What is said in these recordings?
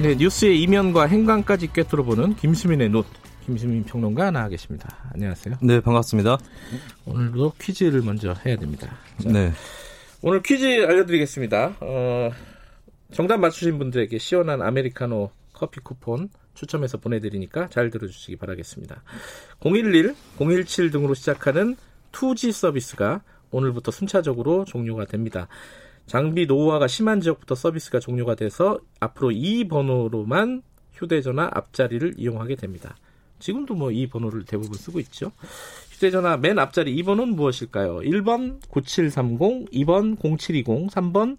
네, 뉴스의 이면과 행간까지 꿰뚫어보는 김수민의 눈. 김수민 평론가 나와 계십니다. 안녕하세요. 네, 반갑습니다. 오늘도 퀴즈를 먼저 해야 됩니다. 자, 네. 오늘 퀴즈 알려드리겠습니다. 어, 정답 맞추신 분들에게 시원한 아메리카노 커피 쿠폰 추첨해서 보내드리니까 잘 들어주시기 바라겠습니다. 011, 017 등으로 시작하는 2G 서비스가 오늘부터 순차적으로 종료가 됩니다. 장비 노후화가 심한 지역부터 서비스가 종료가 돼서 앞으로 이 번호로만 휴대전화 앞자리를 이용하게 됩니다. 지금도 뭐 이 번호를 대부분 쓰고 있죠. 휴대전화 맨 앞자리 2번은 무엇일까요? 1번 9730, 2번 0720, 3번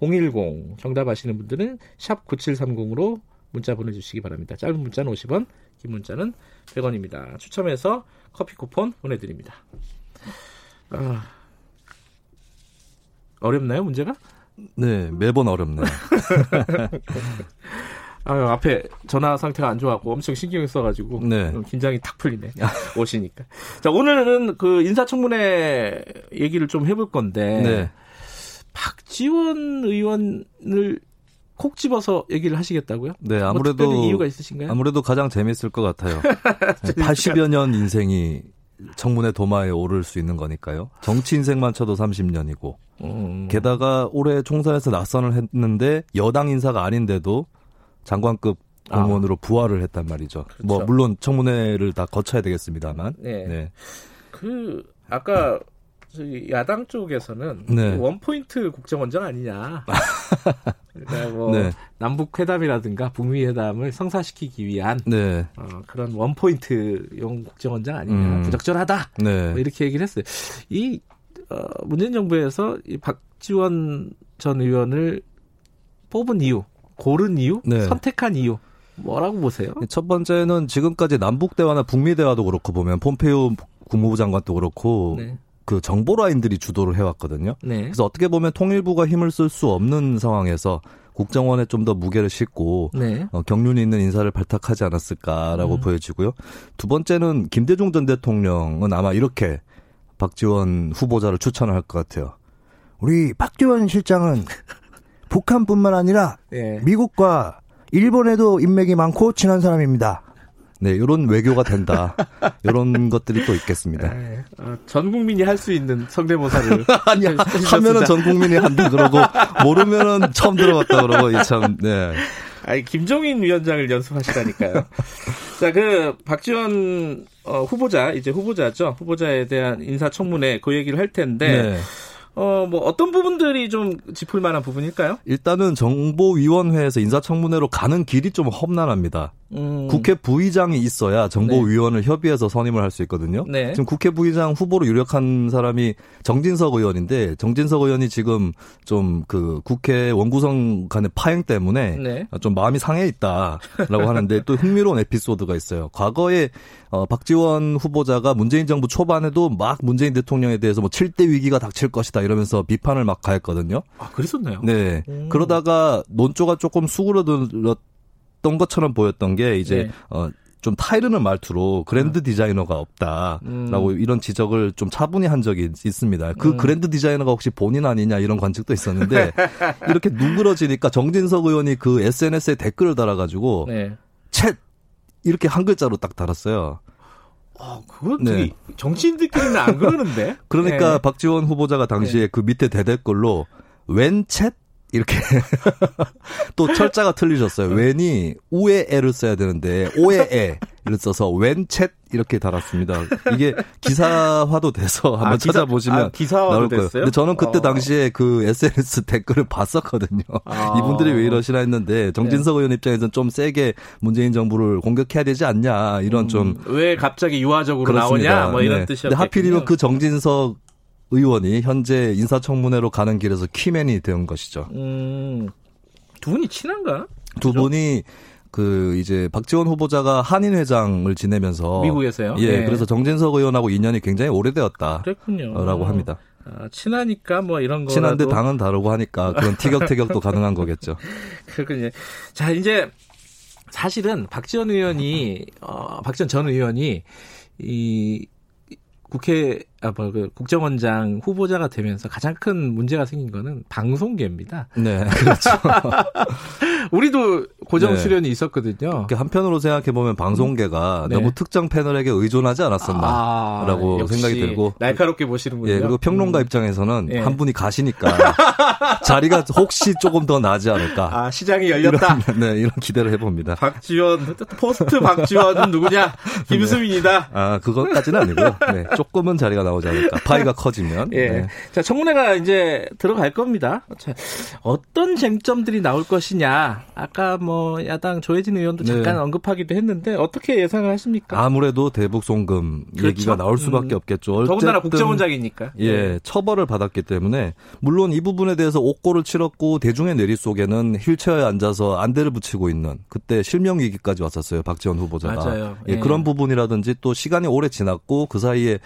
010. 정답 아시는 분들은 샵 9730으로 문자 보내주시기 바랍니다. 짧은 문자는 50원, 긴 문자는 100원입니다. 추첨해서 커피 쿠폰 보내드립니다. 아, 어렵나요, 문제가? 네, 매번 어렵네요. 아 앞에 전화 상태가 안 좋았고 엄청 신경 써가지고 네. 긴장이 탁 풀리네 오시니까 자 오늘은 그 인사청문회 얘기를 좀 해볼 건데 네. 박지원 의원을 콕 집어서 얘기를 하시겠다고요? 네, 뭐 아무래도 특별히 이유가 있으신가요? 아무래도 가장 재밌을 것 같아요. 80여 년 인생이 청문회 도마에 오를 수 있는 거니까요. 정치 인생만 쳐도 30년이고 음, 게다가 올해 총선에서 낙선을 했는데 여당 인사가 아닌데도 장관급 공무원으로 부활을 했단 말이죠. 그렇죠. 뭐 물론 청문회를 다 거쳐야 되겠습니다만. 네. 네. 그 아까 야당 쪽에서는 네. 그 원포인트 국정원장 아니냐. 그러니까 뭐 네. 남북 회담이라든가 북미 회담을 성사시키기 위한 네. 어, 그런 원포인트용 국정원장 아니냐 음. 부적절하다 네. 뭐 이렇게 얘기를 했어요. 이 어, 문재인 정부에서 이 박지원 전 의원을 뽑은 이유, 고른 이유, 네. 선택한 이유 뭐라고 보세요? 첫 번째는 지금까지 남북 대화나 북미 대화도 그렇고 보면 폼페이오 국무부 장관도 그렇고 네, 그 정보 라인들이 주도를 해왔거든요. 네, 그래서 어떻게 보면 통일부가 힘을 쓸 수 없는 상황에서 국정원에 좀 더 무게를 싣고 네, 어, 경륜이 있는 인사를 발탁하지 않았을까라고 음. 보여지고요. 두 번째는 김대중 전 대통령은 아마 이렇게 박지원 후보자를 추천을 할 것 같아요. 우리 박지원 실장은 북한뿐만 아니라 예. 미국과 일본에도 인맥이 많고 친한 사람입니다. 네, 이런 외교가 된다. 이런 것들이 또 있겠습니다. 네, 어, 전 국민이 할 수 있는 성대모사를. 해주셨습니다. 하면은 전 국민이 한다 그러고 모르면은 처음 들어봤다 그러고 이참 네. 아니 김종인 위원장을 연습하시다니까요. 자, 그 박지원 어, 후보자 이제 후보자죠. 후보자에 대한 인사청문회 그 얘기를 할 텐데 네. 어 뭐 어떤 부분들이 좀 짚을 만한 부분일까요? 일단은 정보위원회에서 인사청문회로 가는 길이 좀 험난합니다. 음, 국회 부의장이 있어야 정보위원을 협의해서 선임을 할 수 있거든요. 네. 지금 국회 부의장 후보로 유력한 사람이 정진석 의원인데 정진석 의원이 지금 좀 그 국회 원구성 간의 파행 때문에 네. 좀 마음이 상해 있다라고 하는데 또 흥미로운 에피소드가 있어요. 과거에 어, 박지원 후보자가 문재인 정부 초반에도 막 문재인 대통령에 대해서 뭐 7대 위기가 닥칠 것이다 이러면서 비판을 막 가했거든요. 아 그랬었나요? 네. 음. 그러다가 논조가 조금 수그러들었 던 것처럼 보였던 게 이제 네. 어, 좀 타이르는 말투로 그랜드 디자이너가 없다라고 음. 이런 지적을 좀 차분히 한 적이 있습니다. 그 음. 그랜드 디자이너가 혹시 본인 아니냐 이런 관측도 있었는데 이렇게 누그러지니까 정진석 의원이 그 SNS에 댓글을 달아가지고 네. 챗 이렇게 한 글자로 딱 달았어요. 아 그건 네. 정치인들끼리는 안 그러는데. 그러니까 네. 박지원 후보자가 당시에 그 밑에 대댓글로 웬챗 이렇게 또 철자가 틀리셨어요. 웬이 우에 에를 써야 되는데 오에 에를 써서 웬챗 이렇게 달았습니다. 이게 기사화도 돼서 한번 아, 기사- 찾아보시면 아, 기사화도 나올 거예요. 됐어요? 근데 저는 그때 어. 당시에 그 SNS 댓글을 봤었거든요. 아. 이분들이 왜 이러시나 했는데 정진석 의원 입장에서는 좀 세게 문재인 정부를 공격해야 되지 않냐 이런 좀 음, 왜 갑자기 유화적으로 그렇습니다. 나오냐 뭐 이런 네. 근데 하필이면 그 정진석 의원이 현재 인사청문회로 가는 길에서 키맨이 된 것이죠. 음, 두 분이 친한가? 두 분이 그 이제 박지원 후보자가 한인 회장을 지내면서 미국에서요? 예, 네. 그래서 정진석 의원하고 인연이 굉장히 오래되었다라고 그랬군요. 합니다. 아, 친하니까 뭐 이런 거. 친한데 당은 다르고 하니까 그런 티격태격도 가능한 거겠죠. 그렇군요. 자, 이제 사실은 박지원 의원이 어 박지원 전 의원이 이 국회 아 뭐 그 국정원장 후보자가 되면서 가장 큰 문제가 생긴 거는 방송계입니다. 네, 그렇죠. 우리도 고정 네. 출연이 있었거든요. 그 한편으로 생각해 보면 방송계가 네. 너무 특정 패널에게 의존하지 않았었나라고 아, 생각이 들고 날카롭게 보시는군요. 예, 그리고 평론가 음. 입장에서는 예. 한 분이 가시니까 자리가 혹시 조금 더 나지 않을까. 아 시장이 열렸다. 이런, 네, 이런 기대를 해봅니다. 박지원 포스트 박지원은 누구냐? 김수민이다. 아, 그것까지는 아니고요. 네, 조금은 자리가 나오지 않을까. 파이가 커지면. 예. 네. 자, 청문회가 이제 들어갈 겁니다. 자, 어떤 쟁점들이 나올 것이냐. 아까 뭐 야당 조해진 의원도 네. 잠깐 언급하기도 했는데 어떻게 예상을 하십니까? 아무래도 대북 송금 그렇죠. 얘기가 나올 수밖에 음. 없겠죠. 더군다나 어쨌든 국정원장이니까. 예, 처벌을 받았기 때문에 물론 이 부분에 대해서 옥고를 치렀고 대중의 내리 속에는 휠체어에 앉아서 안대를 붙이고 있는 그때 실명 위기까지 왔었어요. 박지원 후보자가. 맞아요. 예, 예. 그런 부분이라든지 또 시간이 오래 지났고 그 사이에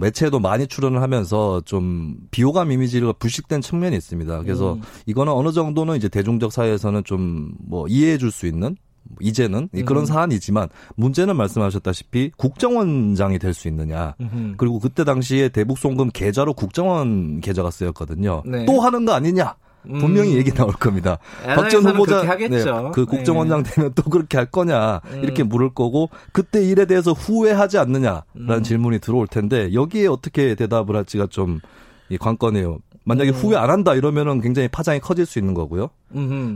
매체에도 많이 출연을 하면서 좀 비호감 이미지가 부식된 측면이 있습니다. 그래서 음. 이거는 어느 정도는 이제 대중적 사회에서는 좀 뭐 이해해 줄 수 있는 이제는 그런 음. 사안이지만 문제는 말씀하셨다시피 국정원장이 될 수 있느냐. 음흠. 그리고 그때 당시에 대북 송금 계좌로 국정원 계좌가 쓰였거든요. 네. 또 하는 거 아니냐? 분명히 음. 얘기 나올 겁니다. 박지원 후보자. 네, 그 국정원장 되면 또 그렇게 할 거냐 음. 이렇게 물을 거고 그때 일에 대해서 후회하지 않느냐라는 음. 질문이 들어올 텐데 여기에 어떻게 대답을 할지가 좀 이 관건이에요. 만약에 음. 후회 안 한다 이러면은 굉장히 파장이 커질 수 있는 거고요.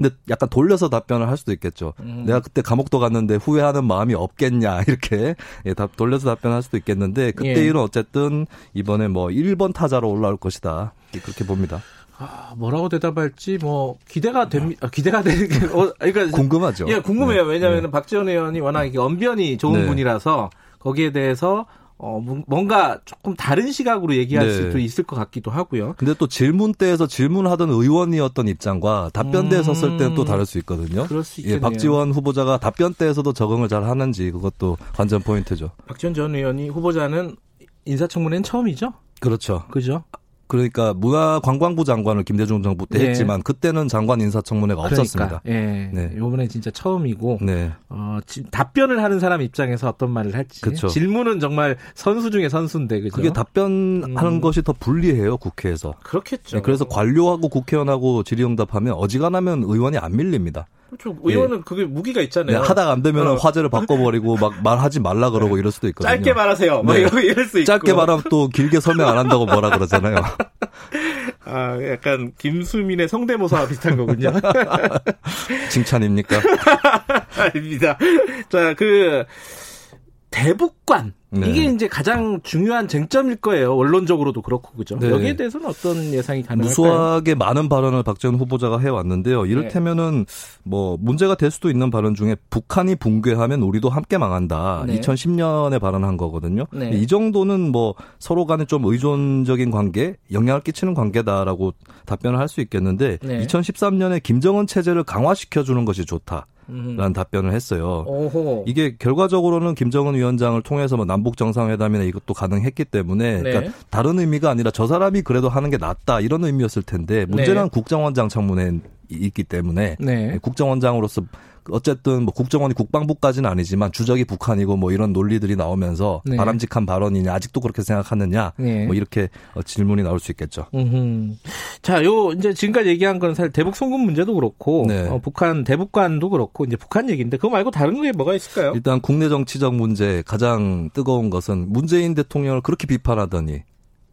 근데 약간 돌려서 답변을 할 수도 있겠죠. 음. 내가 그때 감옥도 갔는데 후회하는 마음이 없겠냐 이렇게 예, 답 돌려서 답변할 수도 있겠는데 그때 예. 일은 어쨌든 이번에 뭐 1번 타자로 올라올 것이다 그렇게 봅니다. 아, 뭐라고 대답할지 뭐 기대가 됩니다. 아, 기대가 되는 게 어, 그러니까 궁금하죠. 예, 궁금해요. 네. 왜냐하면 네. 박지원 의원이 워낙 이게 언변이 좋은 네. 분이라서 거기에 대해서 어, 문- 뭔가 조금 다른 시각으로 얘기할 네. 수도 있을 것 같기도 하고요. 근데 또 질문 때에서 질문하던 의원이었던 입장과 답변대에 음. 섰을 때는 또 다를 수 있거든요. 그럴 수 예, 있겠네요. 박지원 후보자가 답변대에서도 적응을 잘 하는지 그것도 관전 포인트죠. 박지원 전 의원이 후보자는 인사청문회는 처음이죠? 그렇죠. 그죠? 그러니까 문화관광부 장관을 김대중 정부 때 네. 했지만 그때는 장관 인사청문회가 없었습니다. 그러니까, 예. 네. 요번에 진짜 처음이고 네. 어, 지- 답변을 하는 사람 입장에서 어떤 말을 할지. 그쵸. 질문은 정말 선수 중에 선수인데 그죠? 그게 답변하는 음. 것이 더 불리해요 국회에서. 그렇겠죠. 네, 그래서 관료하고 국회의원하고 질의응답하면 어지간하면 의원이 안 밀립니다. 그렇죠. 의원은 그게 무기가 네, 있잖아요. 하다가 안 되면 어. 화제를 바꿔버리고 막 말하지 말라 그러고 이럴 수도 있거든요. 짧게 말하세요. 뭐 네. 이럴 수 있고. 짧게 말하면 또 길게 설명 안 한다고 뭐라 그러잖아요. 아, 약간 김수민의 성대모사와 비슷한 거군요. 칭찬입니까? 아닙니다. 자, 그 대북관 네. 이게 이제 가장 중요한 쟁점일 거예요. 원론적으로도 그렇고 그죠. 네. 여기에 대해서는 어떤 예상이 가능할까요? 무수하게 많은 발언을 박지원 후보자가 해왔는데요. 이를테면은 뭐 문제가 될 수도 있는 발언 중에 북한이 붕괴하면 우리도 함께 망한다. 네. 2010년에 발언한 거거든요. 네. 이 정도는 뭐 서로 간에 좀 의존적인 관계, 영향을 끼치는 관계다라고 답변을 할 수 있겠는데 네. 2013년에 김정은 체제를 강화시켜 주는 것이 좋다 라는 음. 답변을 했어요. 오호. 이게 결과적으로는 김정은 위원장을 통해서 뭐 남북 정상회담이나 이것도 가능했기 때문에 네. 그러니까 다른 의미가 아니라 저 사람이 그래도 하는 게 낫다 이런 의미였을 텐데 문제는 네. 국정원장 청문회에 있기 때문에 네. 국정원장으로서 어쨌든 뭐 국정원이 국방부까지는 아니지만 주적이 북한이고 뭐 이런 논리들이 나오면서 네. 바람직한 발언이냐 아직도 그렇게 생각하느냐 네. 뭐 이렇게 어, 질문이 나올 수 있겠죠. 음흠. 자, 요 이제 지금까지 얘기한 건 사실 대북 송금 문제도 그렇고 네. 어, 북한 대북관도 그렇고 이제 북한 얘기인데 그거 말고 다른 게 뭐가 있을까요? 일단 국내 정치적 문제 가장 뜨거운 것은 문재인 대통령을 그렇게 비판하더니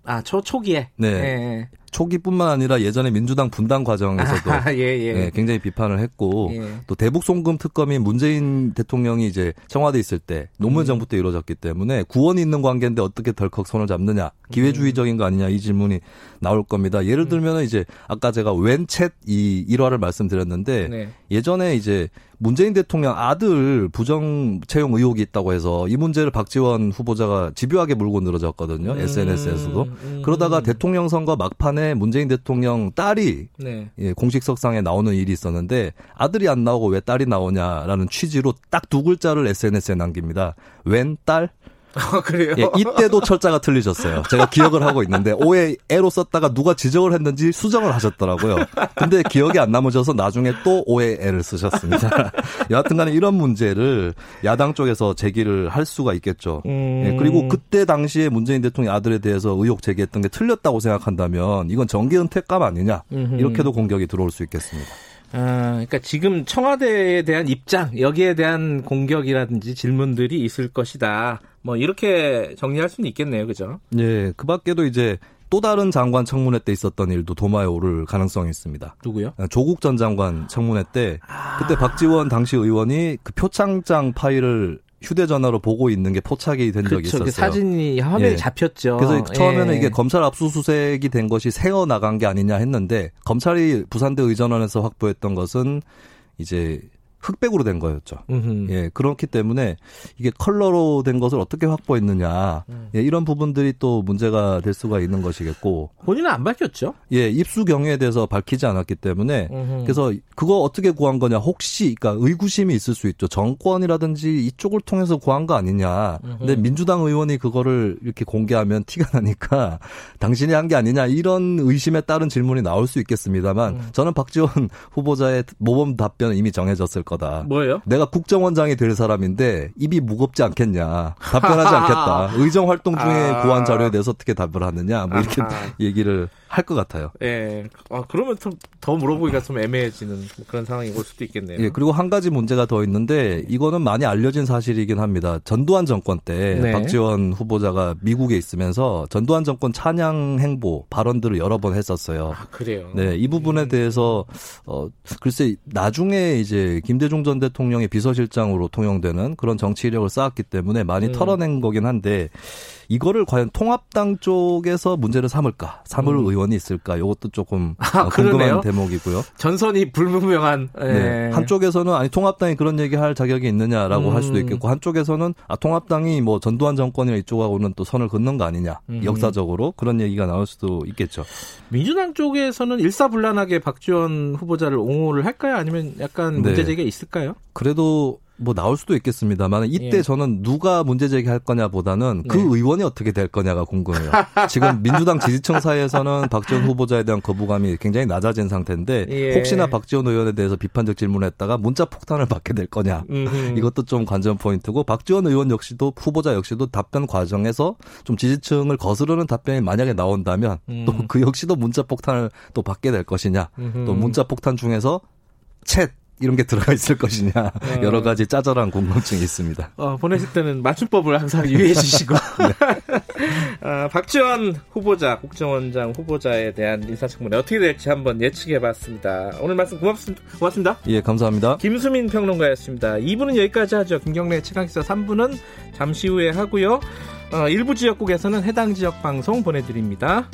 아, 초 초기에. 네. 예. 초기뿐만 아니라 예전에 민주당 분당 과정에서도 아, 예, 예. 네, 굉장히 비판을 했고 예. 또 대북 송금 특검이 문재인 대통령이 이제 청와대 있을 때 노무현 음. 정부 때 이루어졌기 때문에 구원이 있는 관계인데 어떻게 덜컥 손을 잡느냐 기회주의적인 거 아니냐 이 질문이 나올 겁니다. 음. 예를 들면은 이제 아까 제가 웬챗 이 일화를 말씀드렸는데 네. 예전에 이제 문재인 대통령 아들 부정 채용 의혹이 있다고 해서 이 문제를 박지원 후보자가 집요하게 물고 늘어졌거든요. 음, SNS에서도. 음. 그러다가 대통령 선거 막판에 전에 문재인 대통령 딸이 네. 예, 공식석상에 나오는 일이 있었는데 아들이 안 나오고 왜 딸이 나오냐라는 취지로 딱 두 글자를 SNS에 남깁니다. 웬 딸? 아, 그래요? 예, 이때도 철자가 틀리셨어요. 제가 기억을 하고 있는데 오해 애로 썼다가 누가 지적을 했는지 수정을 하셨더라고요. 근데 기억이 안 남으셔서 나중에 또 오해 애를 쓰셨습니다. 여하튼간에 이런 문제를 야당 쪽에서 제기를 할 수가 있겠죠. 음. 예, 그리고 그때 당시에 문재인 대통령 아들에 대해서 의혹 제기했던 게 틀렸다고 생각한다면 이건 정계 은퇴감 아니냐. 이렇게도 공격이 들어올 수 있겠습니다. 아, 그러니까 지금 청와대에 대한 입장, 여기에 대한 공격이라든지 질문들이 있을 것이다. 뭐 이렇게 정리할 수는 있겠네요, 그죠? 예, 그 밖에도 이제 또 다른 장관 청문회 때 있었던 일도 도마에 오를 가능성이 있습니다. 누구요? 조국 전 장관 청문회 때 그때 박지원 당시 의원이 그 표창장 파일을 휴대전화로 보고 있는 게 포착이 된 적이 그렇죠. 있었어요. 그 사진이 화면에 예. 잡혔죠. 그래서 처음에는 예. 이게 검찰 압수수색이 된 것이 새어 나간 게 아니냐 했는데 검찰이 부산대 의전원에서 확보했던 것은 이제 흑백으로 된 거였죠. 음흠. 예, 그렇기 때문에 이게 컬러로 된 것을 어떻게 확보했느냐. 음. 예, 이런 부분들이 또 문제가 될 수가 있는 것이겠고. 본인은 안 밝혔죠? 예, 입수 경위에 대해서 밝히지 않았기 때문에 음흠. 그래서 그거 어떻게 구한 거냐 혹시 그러니까 의구심이 있을 수 있죠 정권이라든지 이쪽을 통해서 구한 거 아니냐 근데 민주당 의원이 그거를 이렇게 공개하면 티가 나니까 당신이 한 게 아니냐 이런 의심에 따른 질문이 나올 수 있겠습니다만 음. 저는 박지원 후보자의 모범 답변은 이미 정해졌을 거다 뭐예요? 내가 국정원장이 될 사람인데 입이 무겁지 않겠냐 답변하지 않겠다 의정 활동 중에 아. 구한 자료에 대해서 어떻게 답을 하느냐 뭐 이렇게 아하. 얘기를 할 것 같아요. 예. 아, 그러면 좀 더 물어보기가 좀 애매해지는 뭐 그런 상황이 올 수도 있겠네요. 예, 그리고 한 가지 문제가 더 있는데 이거는 많이 알려진 사실이긴 합니다. 전두환 정권 때 네. 박지원 후보자가 미국에 있으면서 전두환 정권 찬양 행보 발언들을 여러 번 했었어요. 아, 그래요. 네, 이 부분에 대해서 어 글쎄 나중에 이제 김대중 전 대통령의 비서실장으로 통용되는 그런 정치 이력을 쌓았기 때문에 많이 음. 털어낸 거긴 한데 이거를 과연 통합당 쪽에서 문제를 삼을까, 삼을 음. 의원이 있을까, 이것도 조금 아, 어, 궁금한 그러네요. 대목이고요. 전선이 불분명한 예. 네. 한쪽에서는 아니 통합당이 그런 얘기 할 자격이 있느냐라고 음. 할 수도 있겠고 한쪽에서는 아 통합당이 뭐 전두환 정권이나 이쪽하고는 또 선을 긋는 거 아니냐 음. 역사적으로 그런 얘기가 나올 수도 있겠죠. 민주당 쪽에서는 일사불란하게 박지원 후보자를 옹호를 할까요? 아니면 약간 네. 문제제기가 있을까요? 그래도 뭐 나올 수도 있겠습니다만 이때 예. 저는 누가 문제 제기할 거냐보다는 그 네. 의원이 어떻게 될 거냐가 궁금해요. 지금 민주당 지지층 사이에서는 박지원 후보자에 대한 거부감이 굉장히 낮아진 상태인데 예. 혹시나 박지원 의원에 대해서 비판적 질문했다가 문자 폭탄을 받게 될 거냐 음흠. 이것도 좀 관전 포인트고 박지원 의원 역시도 후보자 역시도 답변 과정에서 좀 지지층을 거스르는 답변이 만약에 나온다면 음. 또그 역시도 문자 폭탄을 또 받게 될 것이냐 음흠. 또 문자 폭탄 중에서 챗 이런 게 들어가 있을 것이냐 네. 여러 가지 짜잘한 궁금증이 있습니다. 어, 보내실 때는 맞춤법을 항상 유의해 주시고. 아, 박지원 후보자, 국정원장 후보자에 대한 인사청문회 어떻게 될지 한번 예측해 봤습니다. 오늘 말씀 고맙습니다. 고맙습니다. 예, 감사합니다. 김수민 평론가였습니다. 2부는 여기까지 하죠. 김경래 최강기사 3부는 잠시 후에 하고요. 어, 일부 지역국에서는 해당 지역 방송 보내드립니다.